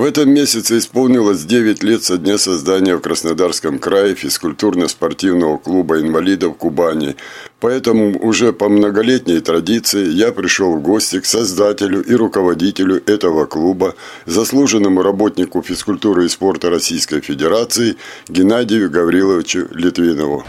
В этом месяце исполнилось 9 лет со дня создания в Краснодарском крае физкультурно-спортивного клуба инвалидов Кубани. Поэтому уже по многолетней традиции я пришел в гости к создателю и руководителю этого клуба, заслуженному работнику физкультуры и спорта Российской Федерации Геннадию Гавриловичу Литвинову.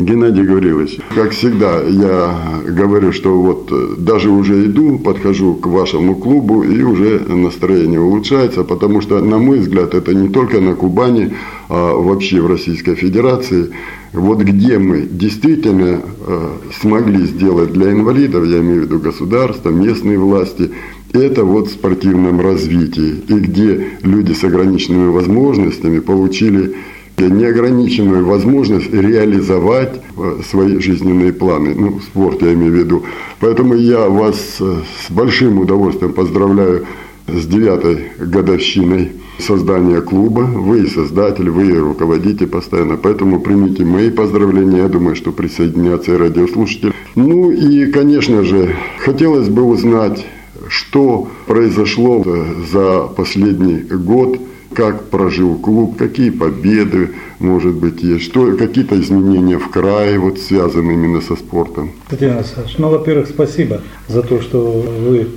Геннадий Гаврилович, как всегда, я говорю, что вот э, даже уже иду, подхожу к вашему клубу, и уже настроение улучшается, потому что, на мой взгляд, это не только на Кубани, а вообще в Российской Федерации. Вот где мы действительно э, смогли сделать для инвалидов, я имею в виду государство, местные власти, это вот в спортивном развитии, и где люди с ограниченными возможностями получили неограниченную возможность реализовать э, свои жизненные планы. Ну, спорт я имею в виду. Поэтому я вас э, с большим удовольствием поздравляю с девятой годовщиной создания клуба. Вы создатель, вы руководите постоянно. Поэтому примите мои поздравления. Я думаю, что присоединятся и радиослушатели. Ну и, конечно же, хотелось бы узнать, что произошло за последний год – как прожил клуб, какие победы, может быть, есть, что какие-то изменения в крае, вот связаны именно со спортом. Татьяна Александрович, ну, во-первых, спасибо за то, что вы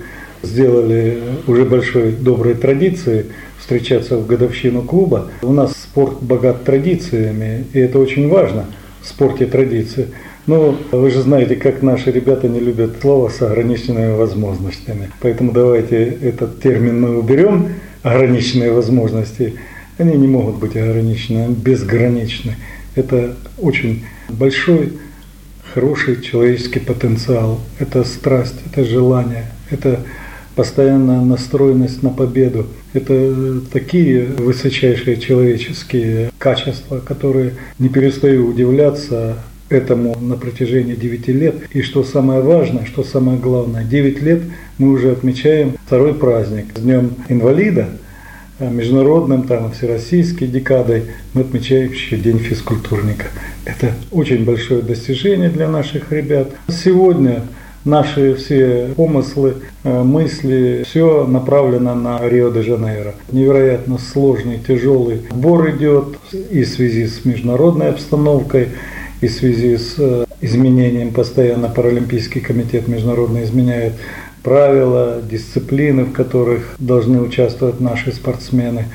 сделали уже большой доброй традицией встречаться в годовщину клуба. У нас спорт богат традициями, и это очень важно в спорте традиции. Но вы же знаете, как наши ребята не любят слово с ограниченными возможностями. Поэтому давайте этот термин мы уберем ограниченные возможности, они не могут быть ограничены, безграничны. Это очень большой, хороший человеческий потенциал. Это страсть, это желание, это постоянная настроенность на победу. Это такие высочайшие человеческие качества, которые не перестаю удивляться этому на протяжении 9 лет. И что самое важное, что самое главное, 9 лет мы уже отмечаем второй праздник. С Днем инвалида, а международным, там, всероссийской декадой мы отмечаем еще День физкультурника. Это очень большое достижение для наших ребят. Сегодня наши все помыслы, э, мысли, все направлено на Рио-де-Жанейро. Невероятно сложный, тяжелый бор идет и в связи с международной обстановкой, и в связи с э, изменением постоянно Паралимпийский комитет международный изменяет правила, дисциплины, в которых должны участвовать наши спортсмены.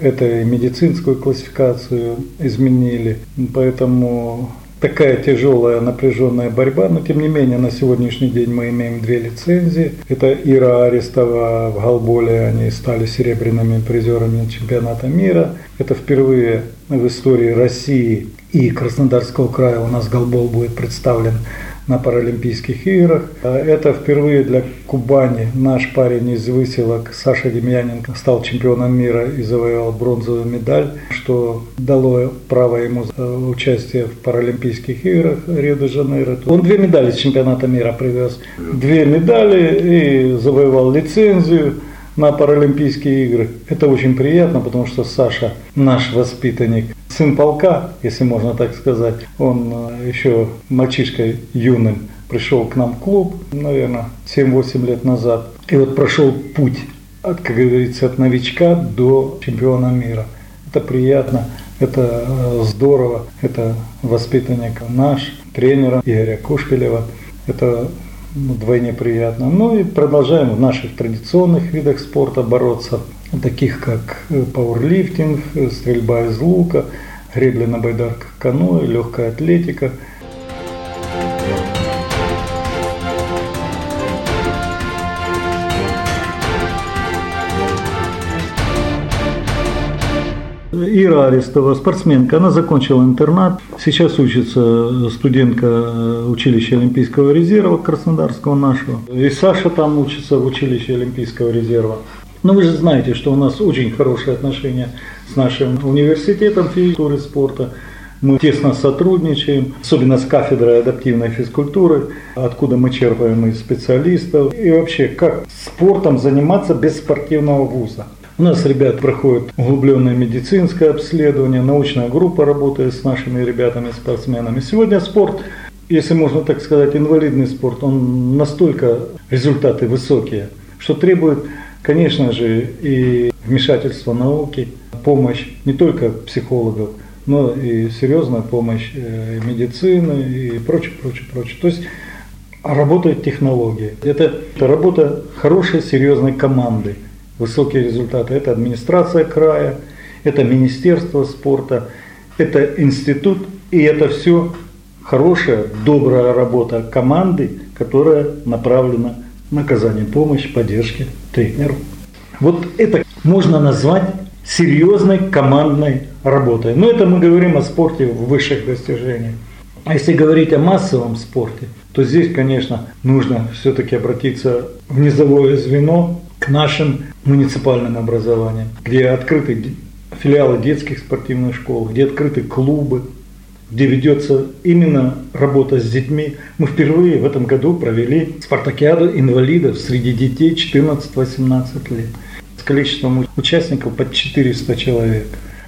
Это и медицинскую классификацию изменили. Поэтому такая тяжелая напряженная борьба, но тем не менее на сегодняшний день мы имеем две лицензии. Это Ира Арестова в Галболе, они стали серебряными призерами чемпионата мира. Это впервые в истории России и Краснодарского края у нас Галбол будет представлен на Паралимпийских играх. Это впервые для Кубани. Наш парень из выселок Саша Демьяненко стал чемпионом мира и завоевал бронзовую медаль, что дало право ему участие в Паралимпийских играх Рио-де-Жанейро. Он две медали с чемпионата мира привез. Две медали и завоевал лицензию на Паралимпийские игры. Это очень приятно, потому что Саша наш воспитанник, сын полка, если можно так сказать. Он э, еще мальчишкой юным пришел к нам в клуб, наверное, 7-8 лет назад. И вот прошел путь, от, как говорится, от новичка до чемпиона мира. Это приятно, это э, здорово, это воспитанник наш, тренера Игоря Кушкелева. Это вдвойне приятно. Ну и продолжаем в наших традиционных видах спорта бороться, таких как э, пауэрлифтинг, э, стрельба из лука, гребля на байдарках каноэ, легкая атлетика – Ира Арестова, спортсменка, она закончила интернат, сейчас учится студентка училища Олимпийского резерва Краснодарского нашего. И Саша там учится в училище Олимпийского резерва. Но вы же знаете, что у нас очень хорошие отношения с нашим университетом физкультуры и спорта. Мы тесно сотрудничаем, особенно с кафедрой адаптивной физкультуры, откуда мы черпаем из специалистов. И вообще, как спортом заниматься без спортивного вуза. У нас ребят проходят углубленное медицинское обследование, научная группа работает с нашими ребятами-спортсменами. Сегодня спорт, если можно так сказать, инвалидный спорт, он настолько результаты высокие, что требует Конечно же, и вмешательство науки, помощь не только психологов, но и серьезная помощь э, медицины и прочее, прочее, прочее. То есть работают технологии. Это, это работа хорошей, серьезной команды. Высокие результаты. Это администрация края, это Министерство спорта, это институт, и это все хорошая, добрая работа команды, которая направлена на оказание помощи, поддержки тренеру. Вот это можно назвать серьезной командной работой. Но это мы говорим о спорте в высших достижениях. А если говорить о массовом спорте, то здесь, конечно, нужно все-таки обратиться в низовое звено к нашим муниципальным образованиям, где открыты филиалы детских спортивных школ, где открыты клубы, где ведется именно работа с детьми. Мы впервые в этом году провели спартакиаду инвалидов среди детей 14-18 лет с количеством участников под 400 человек.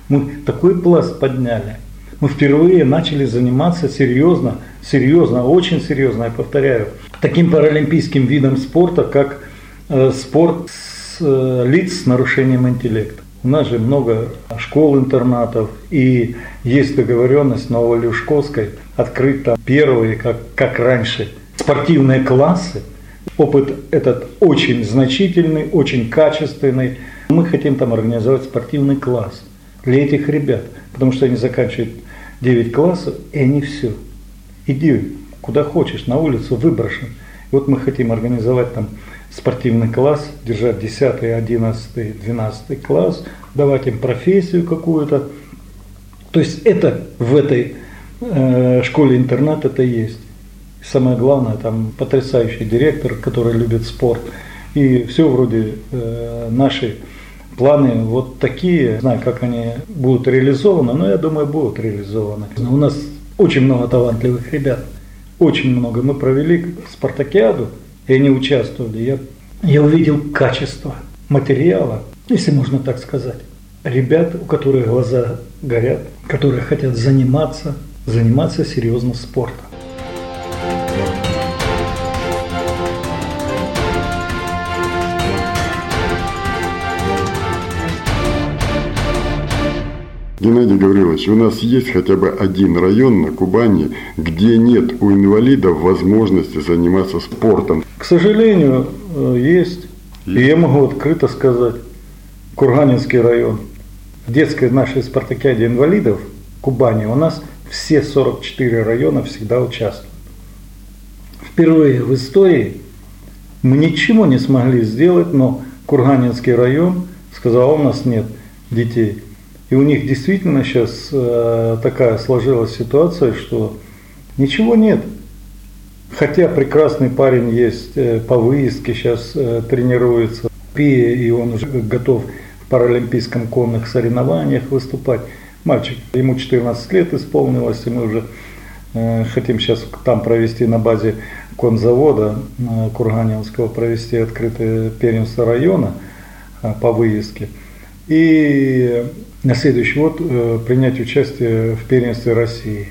Мы такой пласт подняли. Мы впервые начали заниматься серьезно, серьезно, очень серьезно, я повторяю, таким паралимпийским видом спорта, как э, спорт с э, лиц с нарушением интеллекта. У нас же много школ-интернатов, и есть договоренность Новолюшковской открыть там первые, как, как раньше, спортивные классы. Опыт этот очень значительный, очень качественный. Мы хотим там организовать спортивный класс для этих ребят, потому что они заканчивают 9 классов, и они все. Иди куда хочешь, на улицу выброшен. И вот мы хотим организовать там спортивный класс, держать 10, 11, 12 класс, давать им профессию какую-то. То есть это в этой э, школе-интернат это есть. Самое главное, там потрясающий директор, который любит спорт. И все вроде э, наши планы вот такие, знаю, как они будут реализованы, но я думаю, будут реализованы. У нас очень много талантливых ребят, очень много. Мы провели спартакиаду, и они участвовали. Я, я увидел качество материала, если можно так сказать. Ребят, у которых глаза горят, которые хотят заниматься, заниматься серьезно спортом. Геннадий Гаврилович, у нас есть хотя бы один район на Кубани, где нет у инвалидов возможности заниматься спортом. К сожалению, э, есть. И я могу открыто сказать, Курганинский район, в детской нашей спартакиаде инвалидов Кубани у нас все 44 района всегда участвуют. Впервые в истории мы ничего не смогли сделать, но Курганинский район сказал, «А у нас нет детей. И у них действительно сейчас э, такая сложилась ситуация, что ничего нет. Хотя прекрасный парень есть э, по выездке, сейчас э, тренируется, и он уже готов в паралимпийском конных соревнованиях выступать. Мальчик, ему 14 лет исполнилось, и мы уже хотим сейчас там провести на базе конзавода Курганинского, провести открытое первенство района по выездке. И на следующий год э, принять участие в первенстве России.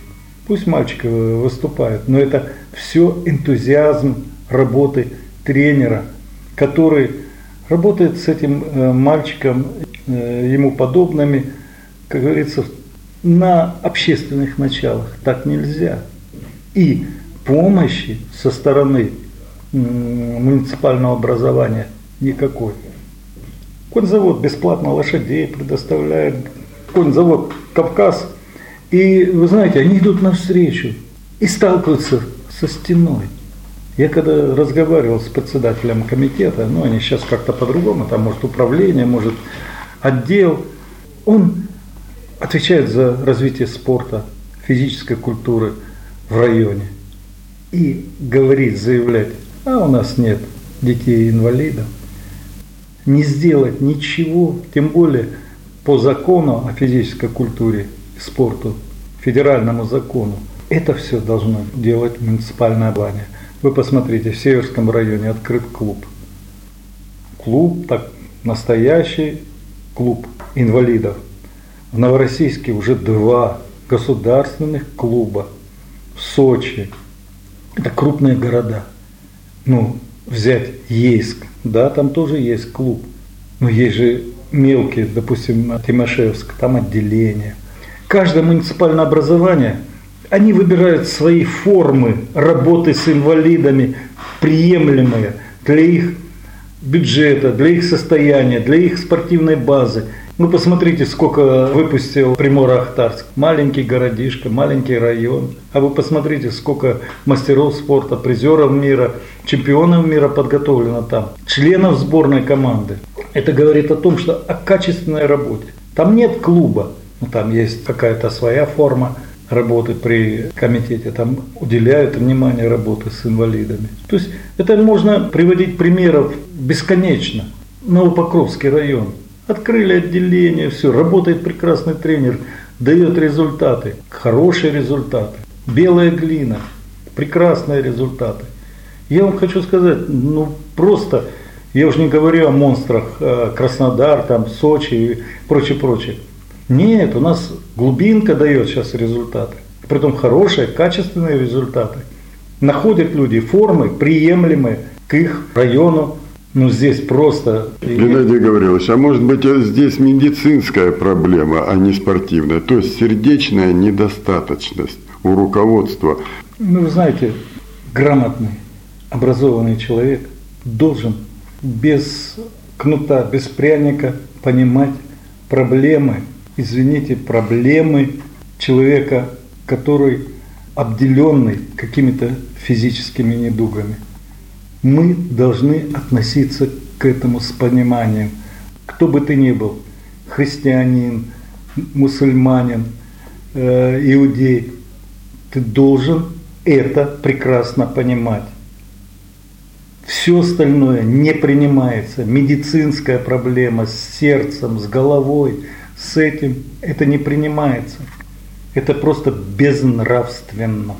Пусть мальчик э, выступает, но это все энтузиазм работы тренера, который работает с этим э, мальчиком, ему подобными, как говорится, на общественных началах. Так нельзя. И помощи со стороны муниципального образования никакой. Коньзавод бесплатно лошадей предоставляет. Коньзавод Кавказ. И вы знаете, они идут навстречу и сталкиваются со стеной. Я когда разговаривал с председателем комитета, ну они сейчас как-то по-другому, там может управление, может отдел, он отвечает за развитие спорта, физической культуры в районе. И говорить, заявлять, а у нас нет детей-инвалидов, не сделать ничего, тем более по закону о физической культуре и спорту, федеральному закону, это все должно делать муниципальное образование. Вы посмотрите, в Северском районе открыт клуб. Клуб, так, настоящий клуб инвалидов. В Новороссийске уже два государственных клуба. В Сочи. Это крупные города. Ну, взять Ейск, да, там тоже есть клуб. Но есть же мелкие, допустим, Тимошевск, там отделение. Каждое муниципальное образование, они выбирают свои формы работы с инвалидами, приемлемые для их бюджета, для их состояния, для их спортивной базы. Ну, посмотрите, сколько выпустил Примор-Ахтарск. Маленький городишко, маленький район. А вы посмотрите, сколько мастеров спорта, призеров мира, чемпионов мира подготовлено там, членов сборной команды. Это говорит о том, что о качественной работе. Там нет клуба, ну, там есть какая-то своя форма работы при комитете, там уделяют внимание работе с инвалидами. То есть это можно приводить примеров бесконечно. Новопокровский район – Открыли отделение, все, работает прекрасный тренер, дает результаты, хорошие результаты. Белая глина, прекрасные результаты. Я вам хочу сказать, ну просто, я уже не говорю о монстрах э, Краснодар, там, Сочи и прочее, прочее. Нет, у нас глубинка дает сейчас результаты. Притом хорошие, качественные результаты. Находят люди формы, приемлемые к их району, ну, здесь просто... Геннадий Гаврилович, а может быть здесь медицинская проблема, а не спортивная? То есть сердечная недостаточность у руководства? Ну, вы знаете, грамотный, образованный человек должен без кнута, без пряника понимать проблемы, извините, проблемы человека, который обделенный какими-то физическими недугами мы должны относиться к этому с пониманием. Кто бы ты ни был, христианин, мусульманин, э, иудей, ты должен это прекрасно понимать. Все остальное не принимается. Медицинская проблема с сердцем, с головой, с этим, это не принимается. Это просто безнравственно.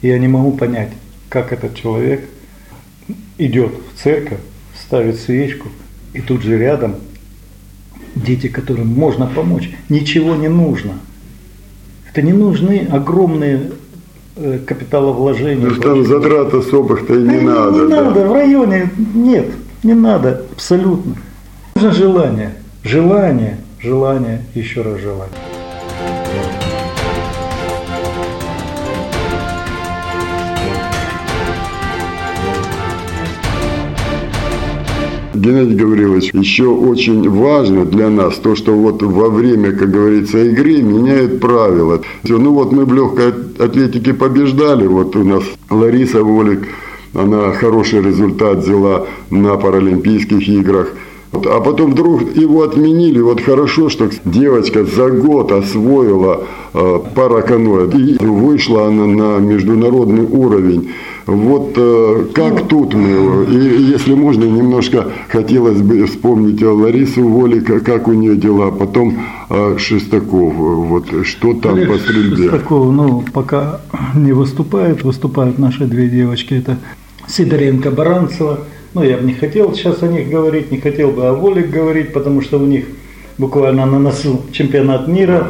Я не могу понять, как этот человек – идет в церковь, ставит свечку, и тут же рядом дети, которым можно помочь, ничего не нужно. Это не нужны огромные э, капиталовложения. То там затрат особых-то и не да надо. Не да. надо, в районе нет, не надо, абсолютно. Нужно желание, желание, желание, еще раз желание. Геннадий Гаврилович, еще очень важно для нас то, что вот во время, как говорится, игры меняют правила. Ну вот мы в легкой атлетике побеждали, вот у нас Лариса Волик, она хороший результат взяла на Паралимпийских играх. А потом вдруг его отменили. Вот хорошо, что девочка за год освоила э, параканоэ. И вышла она на международный уровень. Вот э, как тут мы, и если можно, немножко хотелось бы вспомнить Ларису Волика, как у нее дела, потом э, Шестаков, вот что там Олег по стрельбе. Шестаков, ну, пока не выступает, выступают наши две девочки, это Сидоренко, Баранцева, ну, я бы не хотел сейчас о них говорить, не хотел бы о Волик говорить, потому что у них буквально на носу чемпионат мира.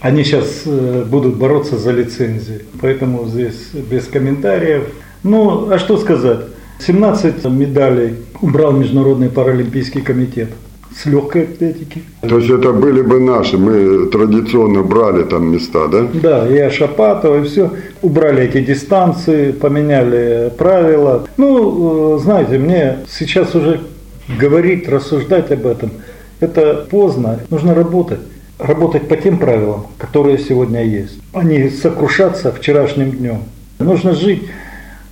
Они сейчас э, будут бороться за лицензии. Поэтому здесь без комментариев. Ну, а что сказать? 17 медалей убрал Международный паралимпийский комитет с легкой атлетики. То есть это были бы наши, мы традиционно брали там места, да? Да, и Ашапатова, и все. Убрали эти дистанции, поменяли правила. Ну, э, знаете, мне сейчас уже говорить, рассуждать об этом, это поздно. Нужно работать. Работать по тем правилам, которые сегодня есть, а не сокрушаться вчерашним днем. Нужно жить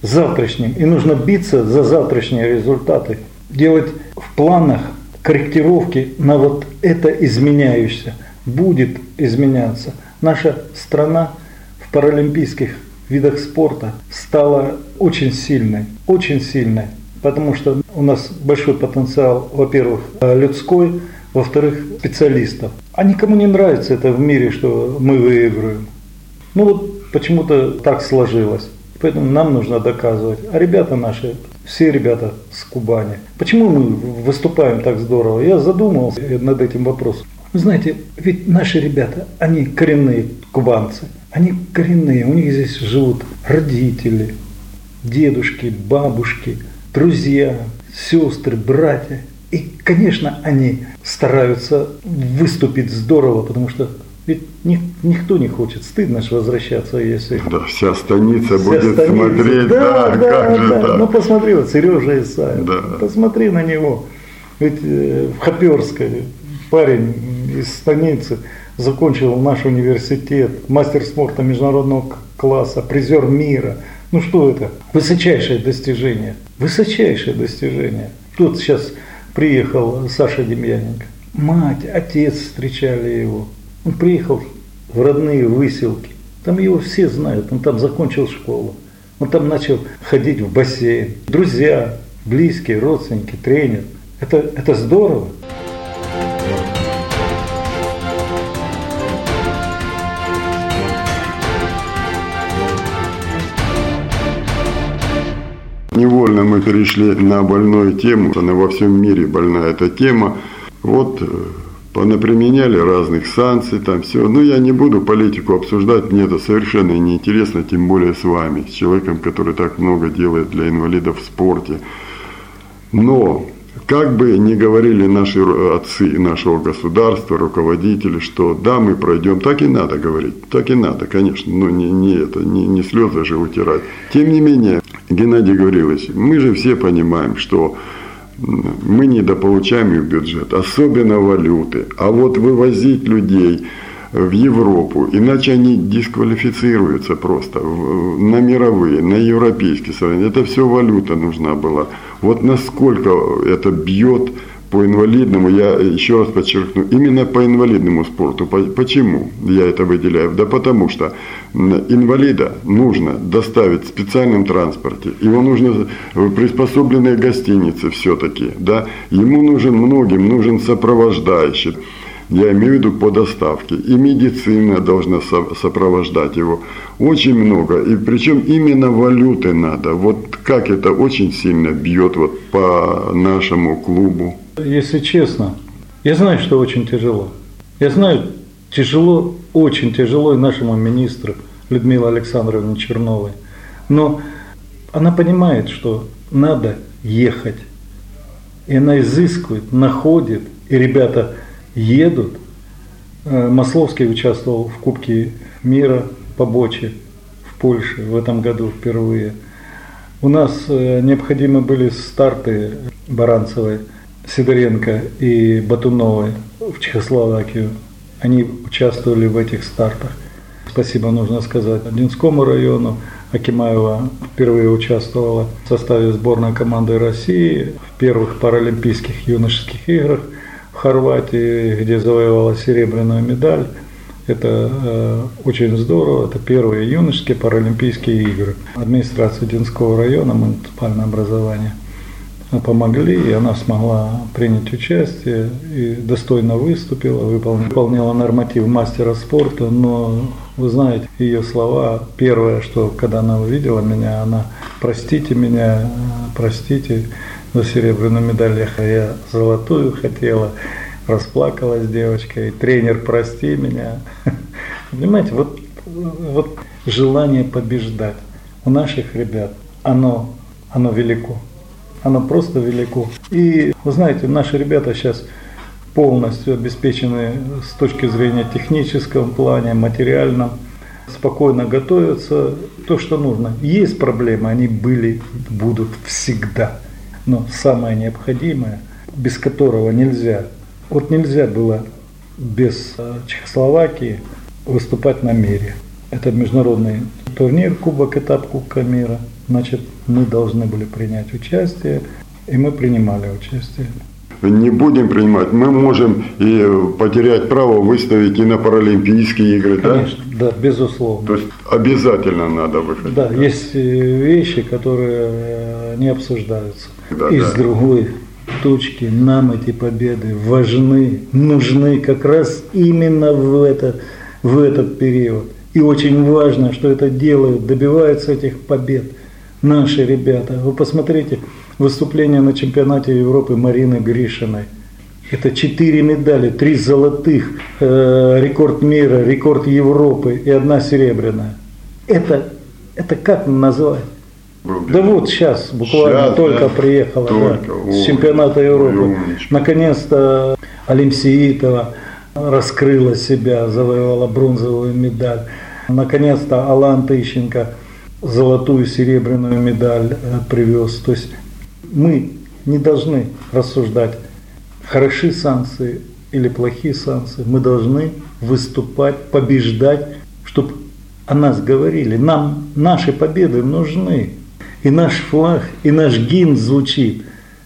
завтрашним, и нужно биться за завтрашние результаты. Делать в планах корректировки на вот это изменяющееся. будет изменяться. Наша страна в паралимпийских видах спорта стала очень сильной, очень сильной, потому что у нас большой потенциал, во-первых, людской, во-вторых, специалистов. А никому не нравится это в мире, что мы выигрываем. Ну вот почему-то так сложилось. Поэтому нам нужно доказывать. А ребята наши, все ребята с Кубани. Почему мы выступаем так здорово? Я задумался над этим вопросом. Вы знаете, ведь наши ребята, они коренные кубанцы. Они коренные, у них здесь живут родители, дедушки, бабушки, друзья, сестры, братья. И, конечно, они стараются выступить здорово, потому что ведь никто не хочет, стыдно же возвращаться, если... Да, вся станица вся будет станица. смотреть, да, да, да как да, же да. так. Ну посмотри, вот Сережа Исаев, да. посмотри на него. Ведь э, в Хоперской парень из станицы закончил наш университет, мастер спорта международного класса, призер мира. Ну что это? Высочайшее достижение. Высочайшее достижение. Тут сейчас приехал Саша Демьяненко. Мать, отец встречали его. Он приехал в родные выселки. Там его все знают, он там закончил школу. Он там начал ходить в бассейн. Друзья, близкие, родственники, тренер. Это, это здорово. Невольно мы перешли на больную тему. Она во всем мире больная эта тема. Вот э, понаприменяли разных санкций, там все. Ну, я не буду политику обсуждать, мне это совершенно неинтересно, тем более с вами, с человеком, который так много делает для инвалидов в спорте. Но, как бы ни говорили наши отцы нашего государства, руководители, что да, мы пройдем, так и надо говорить, так и надо, конечно, но не, не это, не, не слезы же утирать. Тем не менее, Геннадий Гаврилович, мы же все понимаем, что мы недополучаем их бюджет, особенно валюты. А вот вывозить людей в Европу, иначе они дисквалифицируются просто на мировые, на европейские соревнования. Это все валюта нужна была. Вот насколько это бьет по инвалидному, я еще раз подчеркну, именно по инвалидному спорту. Почему я это выделяю? Да потому что инвалида нужно доставить в специальном транспорте, его нужно приспособленные гостиницы все-таки, да, ему нужен многим, нужен сопровождающий. Я имею в виду по доставке. И медицина должна сопровождать его. Очень много. И причем именно валюты надо. Вот как это очень сильно бьет вот по нашему клубу. Если честно, я знаю, что очень тяжело. Я знаю, тяжело, очень тяжело и нашему министру Людмиле Александровне Черновой. Но она понимает, что надо ехать. И она изыскивает, находит. И ребята едут. Э, Масловский участвовал в Кубке мира по боче в Польше в этом году впервые. У нас э, необходимы были старты Баранцевой, Сидоренко и Батуновой в Чехословакию. Они участвовали в этих стартах. Спасибо нужно сказать Одинскому району. Акимаева впервые участвовала в составе сборной команды России в первых паралимпийских юношеских играх – Хорватии, где завоевала серебряную медаль. Это э, очень здорово. Это первые юношеские паралимпийские игры. Администрация Динского района, муниципальное образование помогли, и она смогла принять участие и достойно выступила, выполнила, выполнила норматив мастера спорта, но вы знаете, ее слова, первое, что когда она увидела меня, она «простите меня, простите», за серебряную медаль я золотую хотела, расплакалась девочка, и тренер, прости меня. Понимаете, вот, вот желание побеждать у наших ребят, оно, оно велико. Оно просто велико. И вы знаете, наши ребята сейчас полностью обеспечены с точки зрения технического плане, материальном, спокойно готовятся, то, что нужно. Есть проблемы, они были, будут всегда но самое необходимое, без которого нельзя, вот нельзя было без э, Чехословакии выступать на мире. Это международный турнир, Кубок, этап Кубка мира. Значит, мы должны были принять участие, и мы принимали участие. не будем принимать, мы можем и потерять право выставить и на Паралимпийские игры, Конечно, да? да, безусловно. То есть обязательно надо выходить. Да, да, есть э, вещи, которые э, не обсуждаются. Да, и да. другой точки нам эти победы важны, нужны как раз именно в, это, в этот период. И очень важно, что это делают, добиваются этих побед наши ребята. Вы посмотрите выступление на чемпионате Европы Марины Гришиной. Это четыре медали, три золотых, э, рекорд мира, рекорд Европы и одна серебряная. Это, это как назвать? Да вот сейчас, буквально сейчас, только да? приехала только. Да, с чемпионата Европы. Наконец-то Алимсиитова раскрыла себя, завоевала бронзовую медаль. Наконец-то Алан Тыщенко золотую, серебряную медаль э, привез. То есть мы не должны рассуждать, хороши санкции или плохие санкции. Мы должны выступать, побеждать, чтобы о нас говорили. Нам наши победы нужны. И наш флаг, и наш гимн звучит.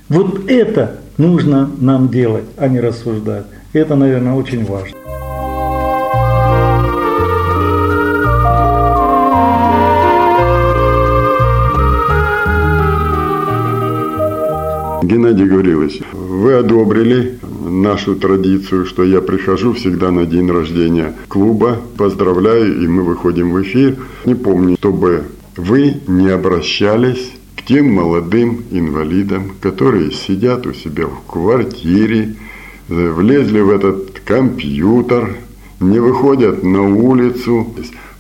Вот это нужно нам делать, а не рассуждать. Это, наверное, очень важно. Геннадий Гаврилович, вы одобрили нашу традицию, что я прихожу всегда на день рождения клуба, поздравляю, и мы выходим в эфир. Не помню, чтобы вы не обращались к тем молодым инвалидам, которые сидят у себя в квартире, влезли в этот компьютер, не выходят на улицу.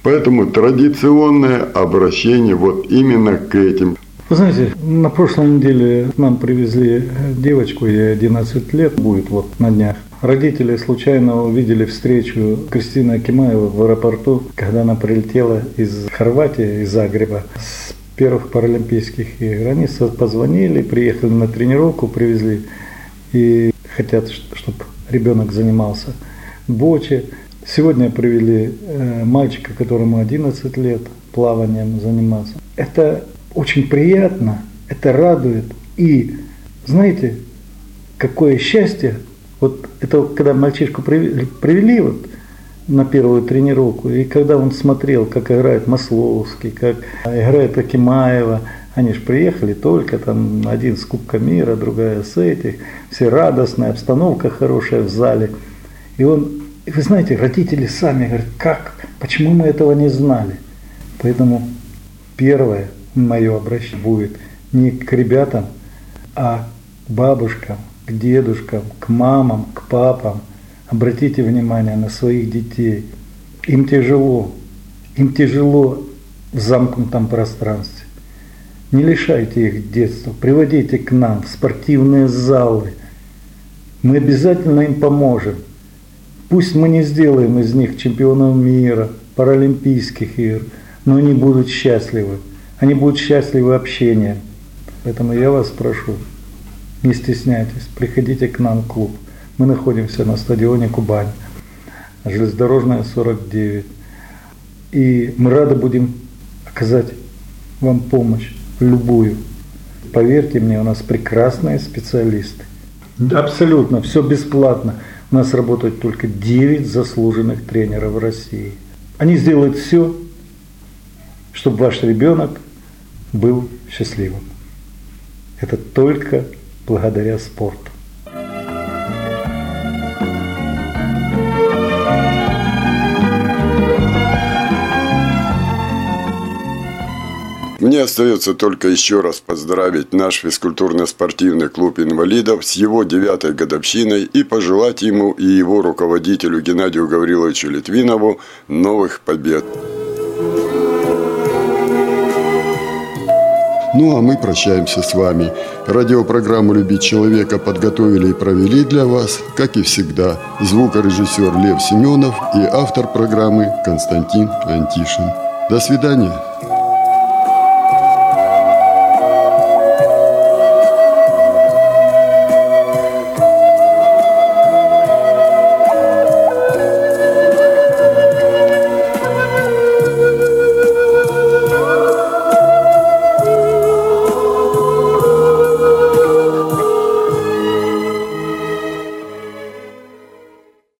Поэтому традиционное обращение вот именно к этим. Вы знаете, на прошлой неделе нам привезли девочку, ей 11 лет будет вот на днях. Родители случайно увидели встречу Кристины Акимаева в аэропорту, когда она прилетела из Хорватии, из Загреба, с первых паралимпийских игр. Они позвонили, приехали на тренировку, привезли и хотят, чтобы ребенок занимался боче. Сегодня привели э, мальчика, которому 11 лет, плаванием заниматься. Это очень приятно, это радует. И знаете, какое счастье, вот это когда мальчишку привели, вот на первую тренировку, и когда он смотрел, как играет Масловский, как играет Акимаева, они же приехали только там один с Кубка мира, другая с этих, все радостная, обстановка хорошая в зале. И он, и вы знаете, родители сами говорят, как, почему мы этого не знали? Поэтому первое, мое обращение будет не к ребятам, а к бабушкам, к дедушкам, к мамам, к папам. Обратите внимание на своих детей. Им тяжело. Им тяжело в замкнутом пространстве. Не лишайте их детства, приводите к нам в спортивные залы. Мы обязательно им поможем. Пусть мы не сделаем из них чемпионов мира, паралимпийских игр, но они будут счастливы. Они будут счастливы общением. Поэтому я вас прошу, не стесняйтесь, приходите к нам в клуб. Мы находимся на стадионе Кубань, железнодорожная 49. И мы рады будем оказать вам помощь, любую. Поверьте мне, у нас прекрасные специалисты. Абсолютно, все бесплатно. У нас работают только 9 заслуженных тренеров России. Они сделают все, чтобы ваш ребенок был счастливым. Это только благодаря спорту. Мне остается только еще раз поздравить наш физкультурно-спортивный клуб инвалидов с его девятой годовщиной и пожелать ему и его руководителю Геннадию Гавриловичу Литвинову новых побед. Ну а мы прощаемся с вами. Радиопрограмму «Любить человека» подготовили и провели для вас, как и всегда, звукорежиссер Лев Семенов и автор программы Константин Антишин. До свидания.